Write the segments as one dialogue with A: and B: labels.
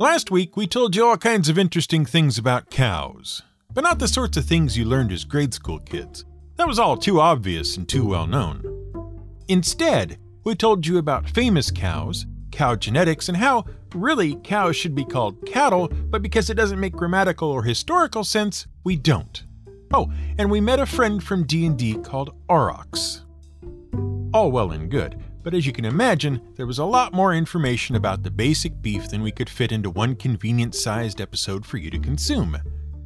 A: Last week, we told you all kinds of interesting things about cows, but not the sorts of things you learned as grade school kids. That was all too obvious and too well known. Instead, we told you about famous cows, cow genetics, and how, really, cows should be called cattle, but because it doesn't make grammatical or historical sense, we don't. Oh, and we met a friend from D&D called Aurochs. All well and good, but as you can imagine, there was a lot more information about the basic beef than we could fit into one convenient sized episode for you to consume.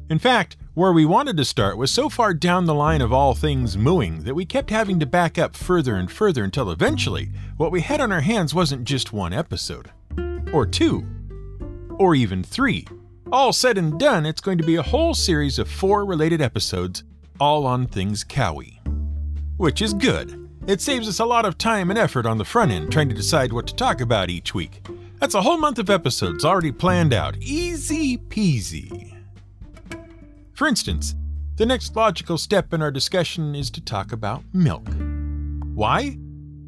A: In fact, where we wanted to start was so far down the line of all things mooing that we kept having to back up further and further until eventually what we had on our hands wasn't just one episode, or two, or even three. All said and done, it's going to be a whole series of four related episodes, all on things cowy. Which is good. It saves us a lot of time and effort on the front end trying to decide what to talk about each week. That's a whole month of episodes already planned out. Easy peasy. For instance, the next logical step in our discussion is to talk about milk. Why?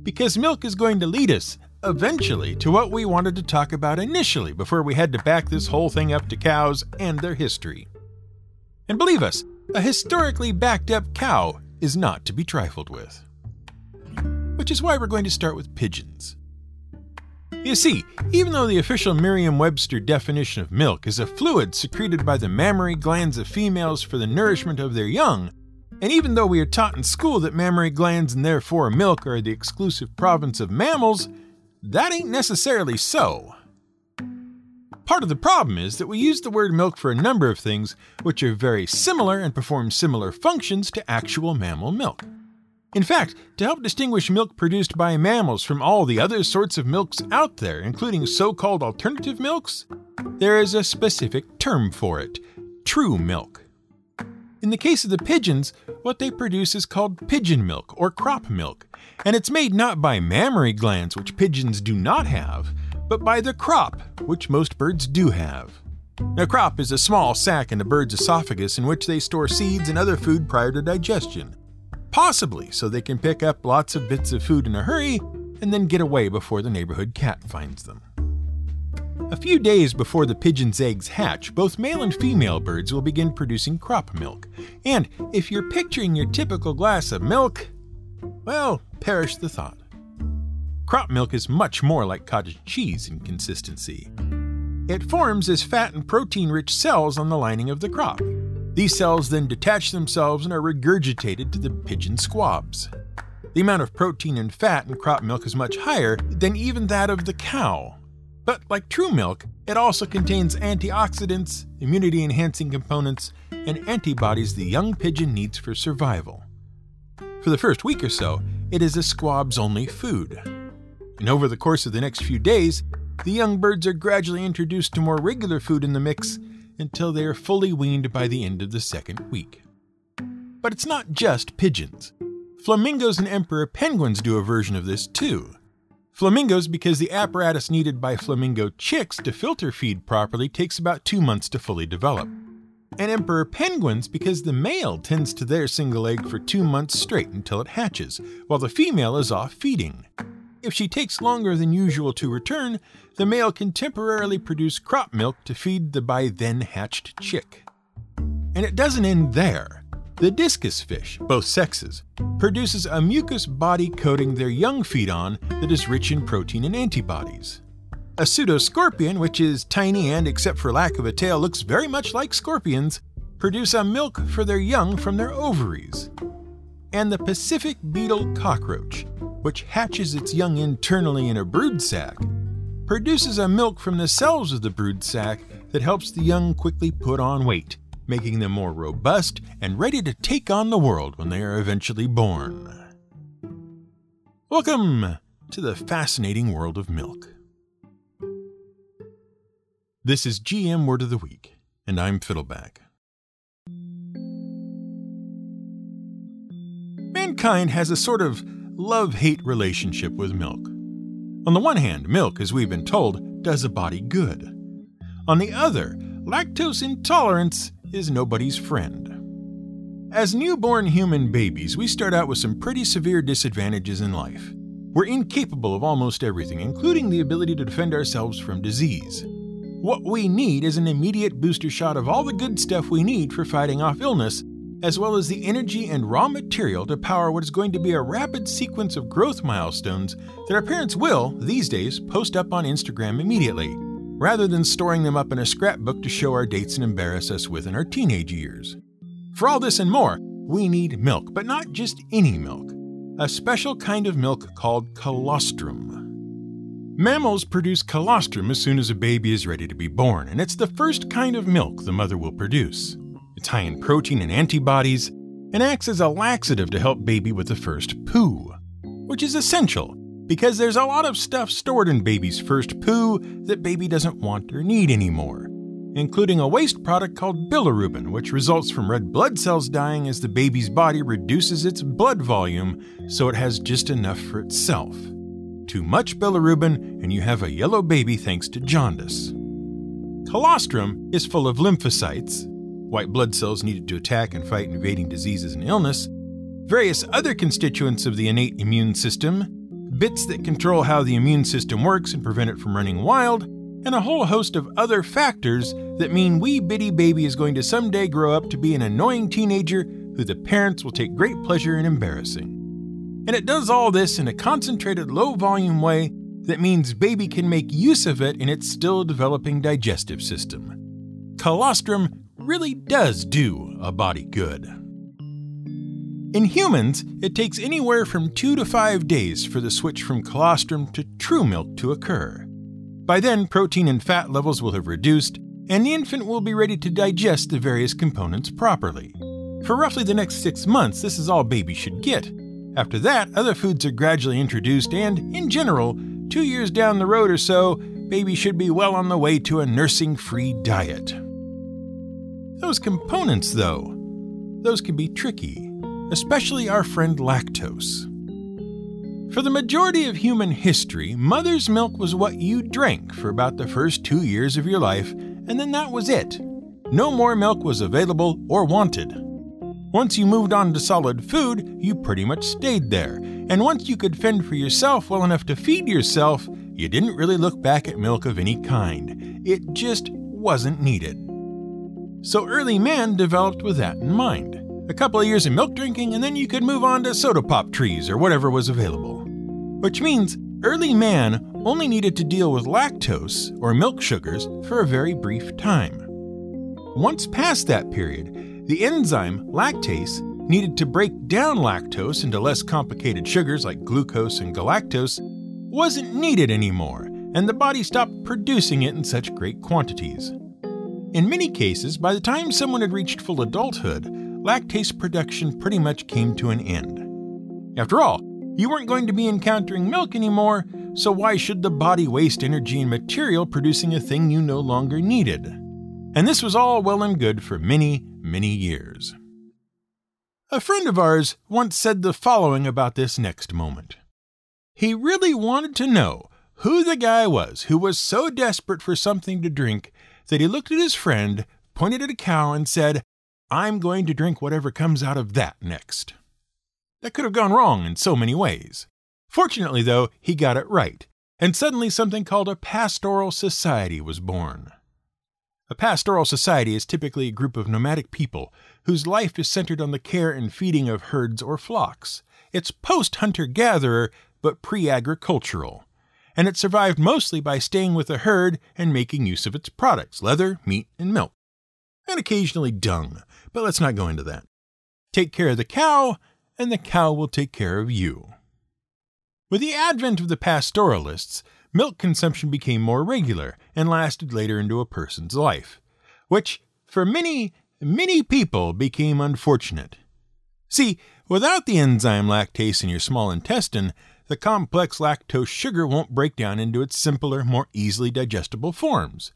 A: Because milk is going to lead us, eventually, to what we wanted to talk about initially before we had to back this whole thing up to cows and their history. And believe us, a historically backed up cow is not to be trifled with which is why we're going to start with pigeons. You see, even though the official Merriam Webster definition of milk is a fluid secreted by the mammary glands of females for the nourishment of their young, and even though we are taught in school that mammary glands and therefore milk are the exclusive province of mammals, that ain't necessarily so. Part of the problem is that we use the word milk for a number of things which are very similar and perform similar functions to actual mammal milk. In fact, to help distinguish milk produced by mammals from all the other sorts of milks out there, including so called alternative milks, there is a specific term for it true milk. In the case of the pigeons, what they produce is called pigeon milk or crop milk, and it's made not by mammary glands, which pigeons do not have, but by the crop, which most birds do have. A crop is a small sac in a bird's esophagus in which they store seeds and other food prior to digestion possibly so they can pick up lots of bits of food in a hurry and then get away before the neighborhood cat finds them. A few days before the pigeon's eggs hatch, both male and female birds will begin producing crop milk. And if you're picturing your typical glass of milk, well, perish the thought. Crop milk is much more like cottage cheese in consistency. It forms as fat and protein rich cells on the lining of the crop. These cells then detach themselves and are regurgitated to the pigeon squabs. The amount of protein and fat in crop milk is much higher than even that of the cow. But like true milk, it also contains antioxidants, immunity enhancing components, and antibodies the young pigeon needs for survival. For the first week or so, it is a squab's only food. And over the course of the next few days, the young birds are gradually introduced to more regular food in the mix until they are fully weaned by the end of the second week. But it's not just pigeons. Flamingos and emperor penguins do a version of this too. Flamingos, because the apparatus needed by flamingo chicks to filter feed properly takes about two months to fully develop. And emperor penguins, because the male tends to their single egg for two months straight until it hatches, while the female is off feeding. If she takes longer than usual to return, the male can temporarily produce crop milk to feed the by then hatched chick. And it doesn't end there. The discus fish, both sexes, produces a mucus body coating their young feed on that is rich in protein and antibodies. A pseudoscorpion, which is tiny and, except for lack of a tail, looks very much like scorpions, produce a milk for their young from their ovaries. And the Pacific beetle cockroach, which hatches its young internally in a brood sac, produces a milk from the cells of the brood sac that helps the young quickly put on weight, making them more robust and ready to take on the world when they are eventually born. Welcome to the fascinating world of milk. This is GM Word of the Week, and I'm Fiddleback. Mankind has a sort of love hate relationship with milk. On the one hand, milk, as we've been told, does a body good. On the other, lactose intolerance is nobody's friend. As newborn human babies, we start out with some pretty severe disadvantages in life. We're incapable of almost everything, including the ability to defend ourselves from disease. What we need is an immediate booster shot of all the good stuff we need for fighting off illness, as well as the energy and raw material to power what is going to be a rapid sequence of growth milestones that our parents will, these days, post up on Instagram immediately, rather than storing them up in a scrapbook to show our dates and embarrass us with in our teenage years. For all this and more, we need milk, but not just any milk, a special kind of milk called colostrum. Mammals produce colostrum as soon as a baby is ready to be born, and it's the first kind of milk the mother will produce. It's high in protein and antibodies, and acts as a laxative to help baby with the first poo, which is essential because there's a lot of stuff stored in baby's first poo that baby doesn't want or need anymore, including a waste product called bilirubin, which results from red blood cells dying as the baby's body reduces its blood volume so it has just enough for itself. Too much bilirubin, and you have a yellow baby thanks to jaundice. Colostrum is full of lymphocytes, white blood cells needed to attack and fight invading diseases and illness, various other constituents of the innate immune system, bits that control how the immune system works and prevent it from running wild, and a whole host of other factors that mean wee bitty baby is going to someday grow up to be an annoying teenager who the parents will take great pleasure in embarrassing. And it does all this in a concentrated, low volume way that means baby can make use of it in its still developing digestive system. Colostrum really does do a body good. In humans, it takes anywhere from two to five days for the switch from colostrum to true milk to occur. By then, protein and fat levels will have reduced, and the infant will be ready to digest the various components properly. For roughly the next six months, this is all baby should get, after that, other foods are gradually introduced, and, in general, two years down the road or so, baby should be well on the way to a nursing free diet. Those components, though, those can be tricky, especially our friend lactose. For the majority of human history, mother's milk was what you drank for about the first two years of your life, and then that was it. No more milk was available or wanted. Once you moved on to solid food, you pretty much stayed there. And once you could fend for yourself well enough to feed yourself, you didn't really look back at milk of any kind. It just wasn't needed. So early man developed with that in mind. A couple of years of milk drinking, and then you could move on to soda pop trees or whatever was available. Which means early man only needed to deal with lactose, or milk sugars, for a very brief time. Once past that period, the enzyme lactase needed to break down lactose into less complicated sugars like glucose and galactose wasn't needed anymore, and the body stopped producing it in such great quantities. In many cases, by the time someone had reached full adulthood, lactase production pretty much came to an end. After all, you weren't going to be encountering milk anymore, so why should the body waste energy and material producing a thing you no longer needed? And this was all well and good for many, many years. A friend of ours once said the following about this next moment. He really wanted to know who the guy was who was so desperate for something to drink that he looked at his friend, pointed at a cow, and said, I'm going to drink whatever comes out of that next. That could have gone wrong in so many ways. Fortunately, though, he got it right, and suddenly something called a pastoral society was born. A pastoral society is typically a group of nomadic people whose life is centered on the care and feeding of herds or flocks. It's post hunter gatherer, but pre agricultural. And it survived mostly by staying with the herd and making use of its products leather, meat, and milk. And occasionally dung, but let's not go into that. Take care of the cow, and the cow will take care of you. With the advent of the pastoralists, milk consumption became more regular and lasted later into a person's life, which, for many, many people, became unfortunate. See, without the enzyme lactase in your small intestine, the complex lactose sugar won't break down into its simpler, more easily digestible forms,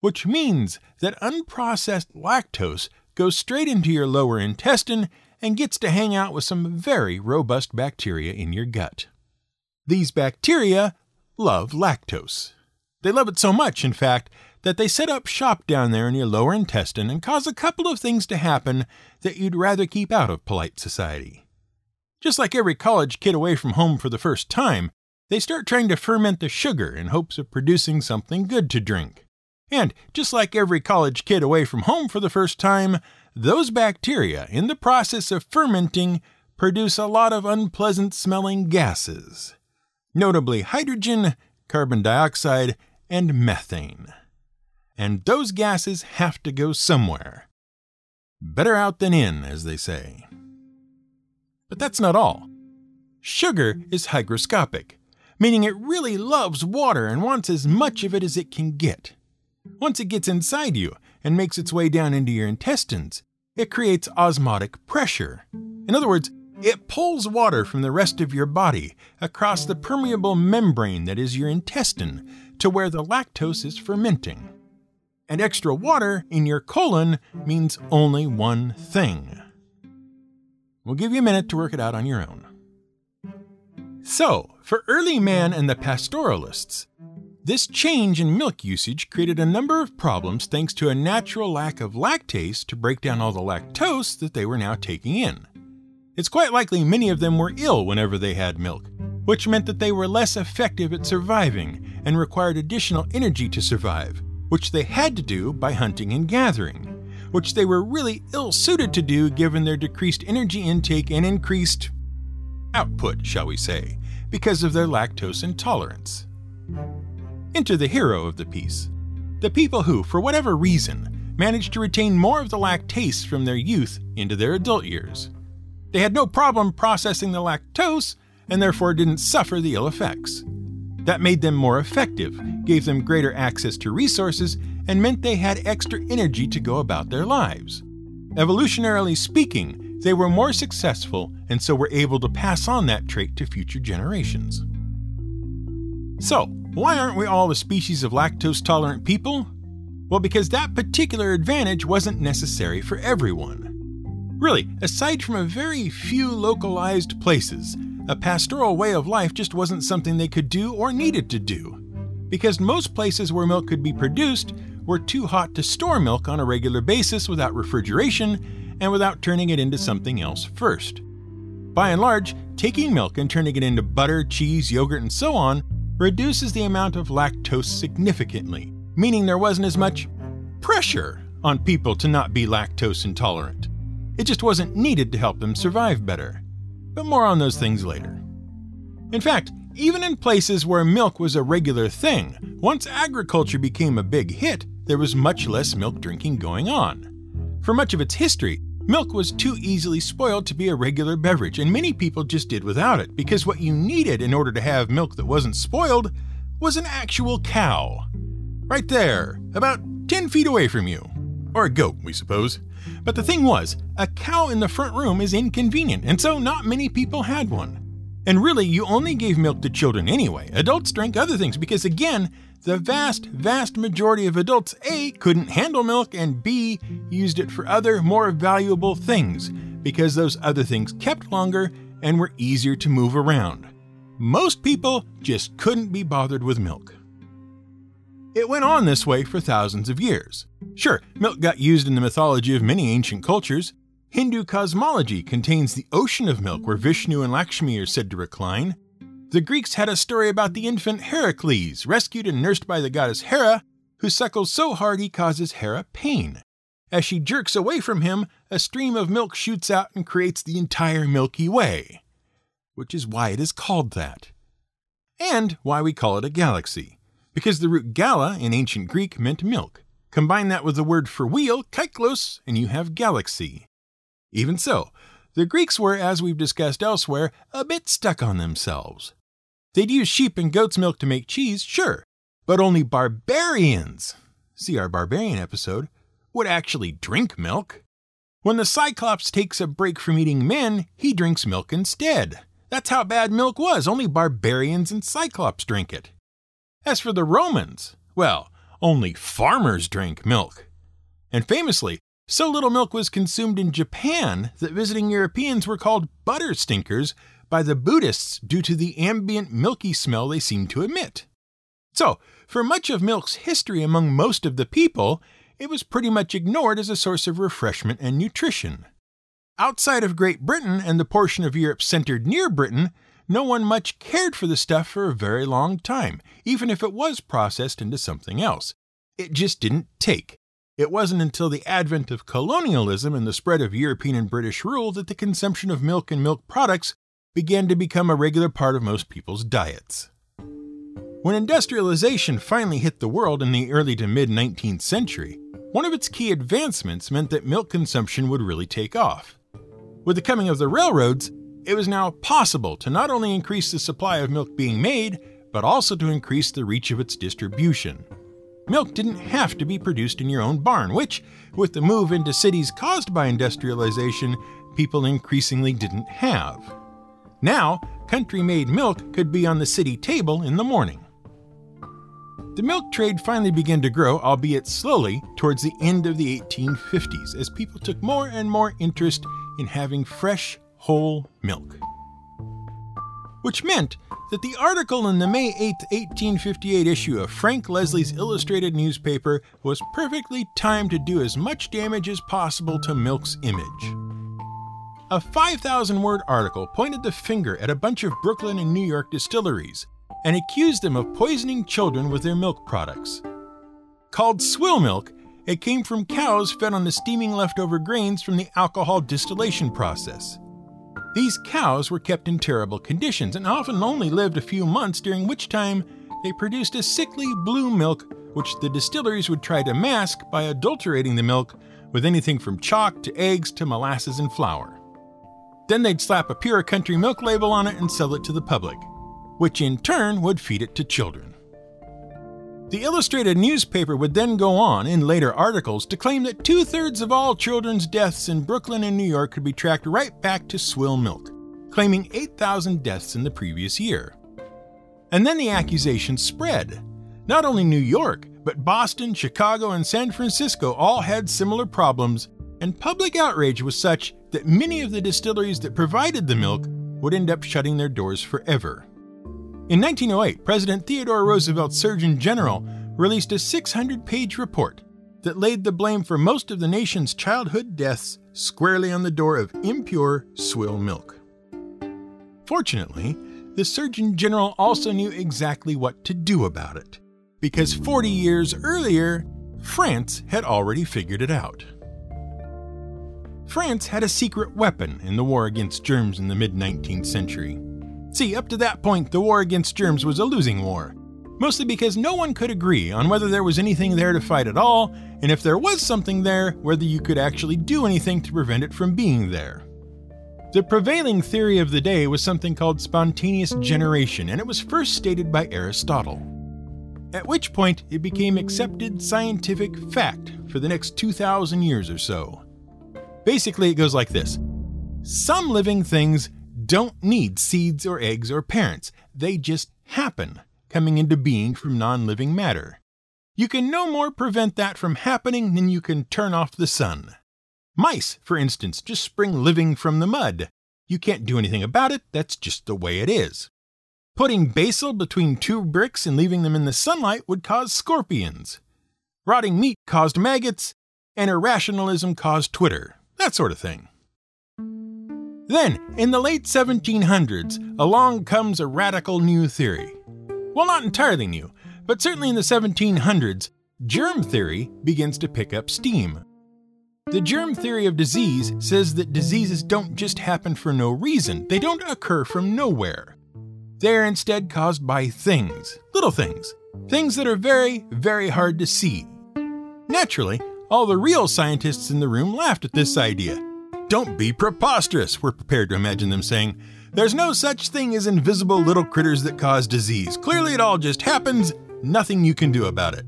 A: which means that unprocessed lactose goes straight into your lower intestine and gets to hang out with some very robust bacteria in your gut. These bacteria love lactose. They love it so much, in fact, that they set up shop down there in your lower intestine and cause a couple of things to happen that you'd rather keep out of polite society. Just like every college kid away from home for the first time, they start trying to ferment the sugar in hopes of producing something good to drink. And just like every college kid away from home for the first time, those bacteria, in the process of fermenting, produce a lot of unpleasant smelling gases, notably hydrogen, carbon dioxide, and methane. And those gases have to go somewhere. Better out than in, as they say. But that's not all. Sugar is hygroscopic, meaning it really loves water and wants as much of it as it can get. Once it gets inside you and makes its way down into your intestines, it creates osmotic pressure. In other words, it pulls water from the rest of your body across the permeable membrane that is your intestine to where the lactose is fermenting. And extra water in your colon means only one thing. We'll give you a minute to work it out on your own. So, for early man and the pastoralists, this change in milk usage created a number of problems thanks to a natural lack of lactase to break down all the lactose that they were now taking in. It's quite likely many of them were ill whenever they had milk, which meant that they were less effective at surviving and required additional energy to survive, which they had to do by hunting and gathering, which they were really ill suited to do given their decreased energy intake and increased output, shall we say, because of their lactose intolerance. Enter the hero of the piece the people who, for whatever reason, managed to retain more of the lactase from their youth into their adult years. They had no problem processing the lactose and therefore didn't suffer the ill effects. That made them more effective, gave them greater access to resources, and meant they had extra energy to go about their lives. Evolutionarily speaking, they were more successful and so were able to pass on that trait to future generations. So, why aren't we all a species of lactose tolerant people? Well, because that particular advantage wasn't necessary for everyone. Really, aside from a very few localized places, a pastoral way of life just wasn't something they could do or needed to do. Because most places where milk could be produced were too hot to store milk on a regular basis without refrigeration and without turning it into something else first. By and large, taking milk and turning it into butter, cheese, yogurt, and so on reduces the amount of lactose significantly, meaning there wasn't as much pressure on people to not be lactose intolerant. It just wasn't needed to help them survive better. But more on those things later. In fact, even in places where milk was a regular thing, once agriculture became a big hit, there was much less milk drinking going on. For much of its history, Milk was too easily spoiled to be a regular beverage, and many people just did without it because what you needed in order to have milk that wasn't spoiled was an actual cow. Right there, about 10 feet away from you. Or a goat, we suppose. But the thing was, a cow in the front room is inconvenient, and so not many people had one. And really, you only gave milk to children anyway. Adults drank other things because, again, the vast, vast majority of adults A couldn't handle milk and B used it for other, more valuable things because those other things kept longer and were easier to move around. Most people just couldn't be bothered with milk. It went on this way for thousands of years. Sure, milk got used in the mythology of many ancient cultures. Hindu cosmology contains the ocean of milk where Vishnu and Lakshmi are said to recline. The Greeks had a story about the infant Heracles, rescued and nursed by the goddess Hera, who suckles so hard he causes Hera pain. As she jerks away from him, a stream of milk shoots out and creates the entire Milky Way, which is why it is called that. And why we call it a galaxy, because the root gala in ancient Greek meant milk. Combine that with the word for wheel, kyklos, and you have galaxy. Even so, the Greeks were, as we've discussed elsewhere, a bit stuck on themselves. They'd use sheep and goat's milk to make cheese, sure, but only barbarians, see our barbarian episode, would actually drink milk. When the Cyclops takes a break from eating men, he drinks milk instead. That's how bad milk was, only barbarians and Cyclops drink it. As for the Romans, well, only farmers drank milk. And famously, so little milk was consumed in Japan that visiting Europeans were called butter stinkers by the Buddhists due to the ambient milky smell they seemed to emit. So, for much of milk's history among most of the people, it was pretty much ignored as a source of refreshment and nutrition. Outside of Great Britain and the portion of Europe centered near Britain, no one much cared for the stuff for a very long time, even if it was processed into something else. It just didn't take. It wasn't until the advent of colonialism and the spread of European and British rule that the consumption of milk and milk products began to become a regular part of most people's diets. When industrialization finally hit the world in the early to mid 19th century, one of its key advancements meant that milk consumption would really take off. With the coming of the railroads, it was now possible to not only increase the supply of milk being made, but also to increase the reach of its distribution. Milk didn't have to be produced in your own barn, which, with the move into cities caused by industrialization, people increasingly didn't have. Now, country made milk could be on the city table in the morning. The milk trade finally began to grow, albeit slowly, towards the end of the 1850s as people took more and more interest in having fresh, whole milk. Which meant that the article in the May 8, 1858 issue of Frank Leslie's illustrated newspaper was perfectly timed to do as much damage as possible to milk's image. A 5,000 word article pointed the finger at a bunch of Brooklyn and New York distilleries and accused them of poisoning children with their milk products. Called swill milk, it came from cows fed on the steaming leftover grains from the alcohol distillation process. These cows were kept in terrible conditions and often only lived a few months, during which time they produced a sickly blue milk which the distilleries would try to mask by adulterating the milk with anything from chalk to eggs to molasses and flour. Then they'd slap a pure country milk label on it and sell it to the public, which in turn would feed it to children. The illustrated newspaper would then go on in later articles to claim that two thirds of all children's deaths in Brooklyn and New York could be tracked right back to swill milk, claiming 8,000 deaths in the previous year. And then the accusation spread. Not only New York, but Boston, Chicago, and San Francisco all had similar problems, and public outrage was such that many of the distilleries that provided the milk would end up shutting their doors forever. In 1908, President Theodore Roosevelt's Surgeon General released a 600 page report that laid the blame for most of the nation's childhood deaths squarely on the door of impure swill milk. Fortunately, the Surgeon General also knew exactly what to do about it, because 40 years earlier, France had already figured it out. France had a secret weapon in the war against germs in the mid 19th century. See, up to that point, the war against germs was a losing war, mostly because no one could agree on whether there was anything there to fight at all, and if there was something there, whether you could actually do anything to prevent it from being there. The prevailing theory of the day was something called spontaneous generation, and it was first stated by Aristotle. At which point, it became accepted scientific fact for the next 2,000 years or so. Basically, it goes like this Some living things don't need seeds or eggs or parents, they just happen, coming into being from non living matter. You can no more prevent that from happening than you can turn off the sun. Mice, for instance, just spring living from the mud. You can't do anything about it, that's just the way it is. Putting basil between two bricks and leaving them in the sunlight would cause scorpions. Rotting meat caused maggots, and irrationalism caused Twitter. That sort of thing. Then, in the late 1700s, along comes a radical new theory. Well, not entirely new, but certainly in the 1700s, germ theory begins to pick up steam. The germ theory of disease says that diseases don't just happen for no reason, they don't occur from nowhere. They're instead caused by things, little things, things that are very, very hard to see. Naturally, all the real scientists in the room laughed at this idea don't be preposterous, we're prepared to imagine them saying. There's no such thing as invisible little critters that cause disease. Clearly, it all just happens, nothing you can do about it.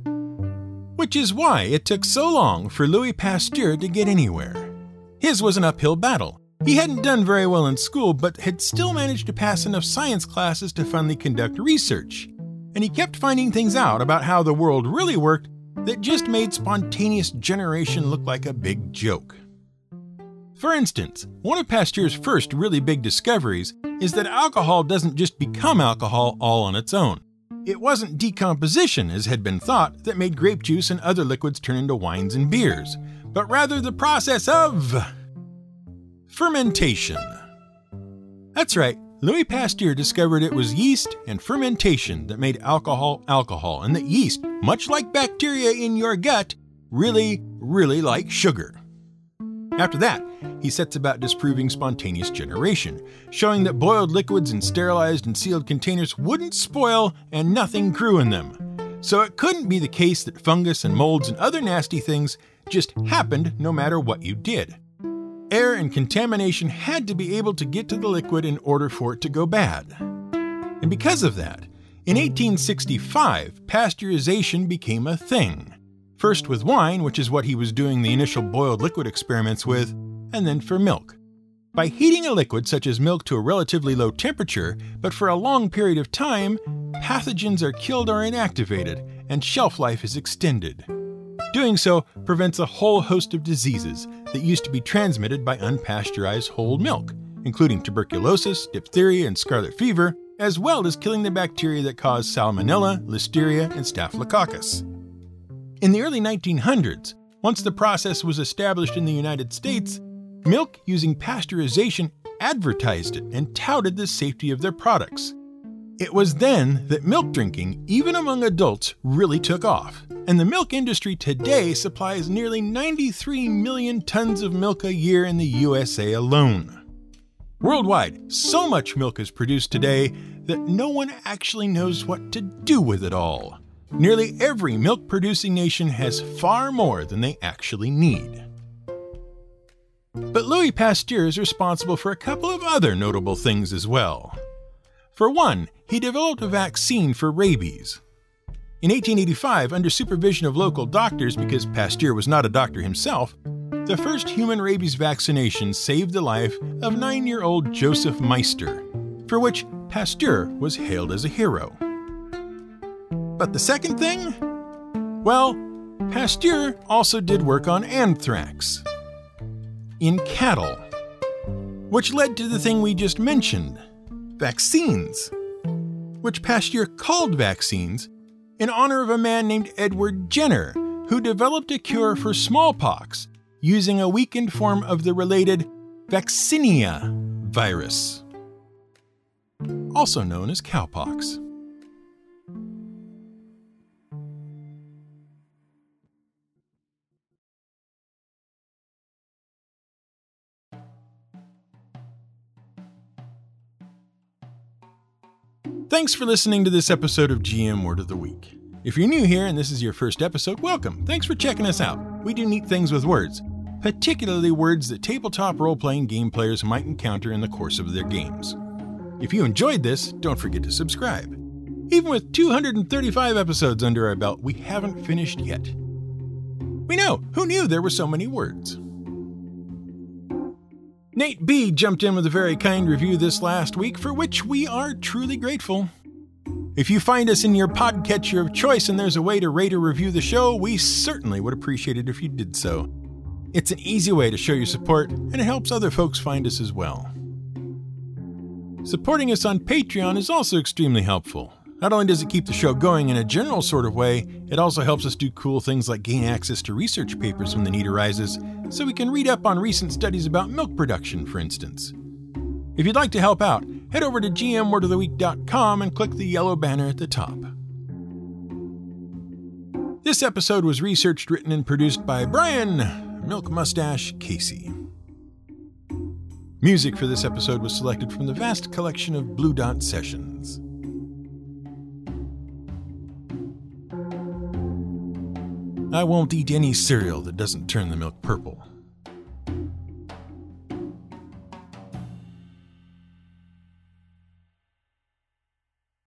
A: Which is why it took so long for Louis Pasteur to get anywhere. His was an uphill battle. He hadn't done very well in school, but had still managed to pass enough science classes to finally conduct research. And he kept finding things out about how the world really worked that just made spontaneous generation look like a big joke. For instance, one of Pasteur's first really big discoveries is that alcohol doesn't just become alcohol all on its own. It wasn't decomposition, as had been thought, that made grape juice and other liquids turn into wines and beers, but rather the process of fermentation. That's right, Louis Pasteur discovered it was yeast and fermentation that made alcohol alcohol, and that yeast, much like bacteria in your gut, really, really like sugar. After that, he sets about disproving spontaneous generation, showing that boiled liquids in sterilized and sealed containers wouldn't spoil and nothing grew in them. So it couldn't be the case that fungus and molds and other nasty things just happened no matter what you did. Air and contamination had to be able to get to the liquid in order for it to go bad. And because of that, in 1865, pasteurization became a thing. First with wine, which is what he was doing the initial boiled liquid experiments with, and then for milk. By heating a liquid such as milk to a relatively low temperature, but for a long period of time, pathogens are killed or inactivated, and shelf life is extended. Doing so prevents a whole host of diseases that used to be transmitted by unpasteurized whole milk, including tuberculosis, diphtheria, and scarlet fever, as well as killing the bacteria that cause salmonella, listeria, and staphylococcus. In the early 1900s, once the process was established in the United States, Milk using pasteurization advertised it and touted the safety of their products. It was then that milk drinking, even among adults, really took off, and the milk industry today supplies nearly 93 million tons of milk a year in the USA alone. Worldwide, so much milk is produced today that no one actually knows what to do with it all. Nearly every milk producing nation has far more than they actually need. But Louis Pasteur is responsible for a couple of other notable things as well. For one, he developed a vaccine for rabies. In 1885, under supervision of local doctors, because Pasteur was not a doctor himself, the first human rabies vaccination saved the life of nine year old Joseph Meister, for which Pasteur was hailed as a hero. But the second thing? Well, Pasteur also did work on anthrax in cattle, which led to the thing we just mentioned vaccines, which Pasteur called vaccines in honor of a man named Edward Jenner, who developed a cure for smallpox using a weakened form of the related vaccinia virus, also known as cowpox. Thanks for listening to this episode of GM Word of the Week. If you're new here and this is your first episode, welcome. Thanks for checking us out. We do neat things with words, particularly words that tabletop role playing game players might encounter in the course of their games. If you enjoyed this, don't forget to subscribe. Even with 235 episodes under our belt, we haven't finished yet. We know, who knew there were so many words? Nate B jumped in with a very kind review this last week, for which we are truly grateful. If you find us in your podcatcher of choice and there's a way to rate or review the show, we certainly would appreciate it if you did so. It's an easy way to show your support, and it helps other folks find us as well. Supporting us on Patreon is also extremely helpful. Not only does it keep the show going in a general sort of way, it also helps us do cool things like gain access to research papers when the need arises, so we can read up on recent studies about milk production, for instance. If you'd like to help out, head over to gmwordoftheweek.com and click the yellow banner at the top. This episode was researched, written, and produced by Brian Milk Mustache Casey. Music for this episode was selected from the vast collection of Blue Dot Sessions. I won't eat any cereal that doesn't turn the milk purple.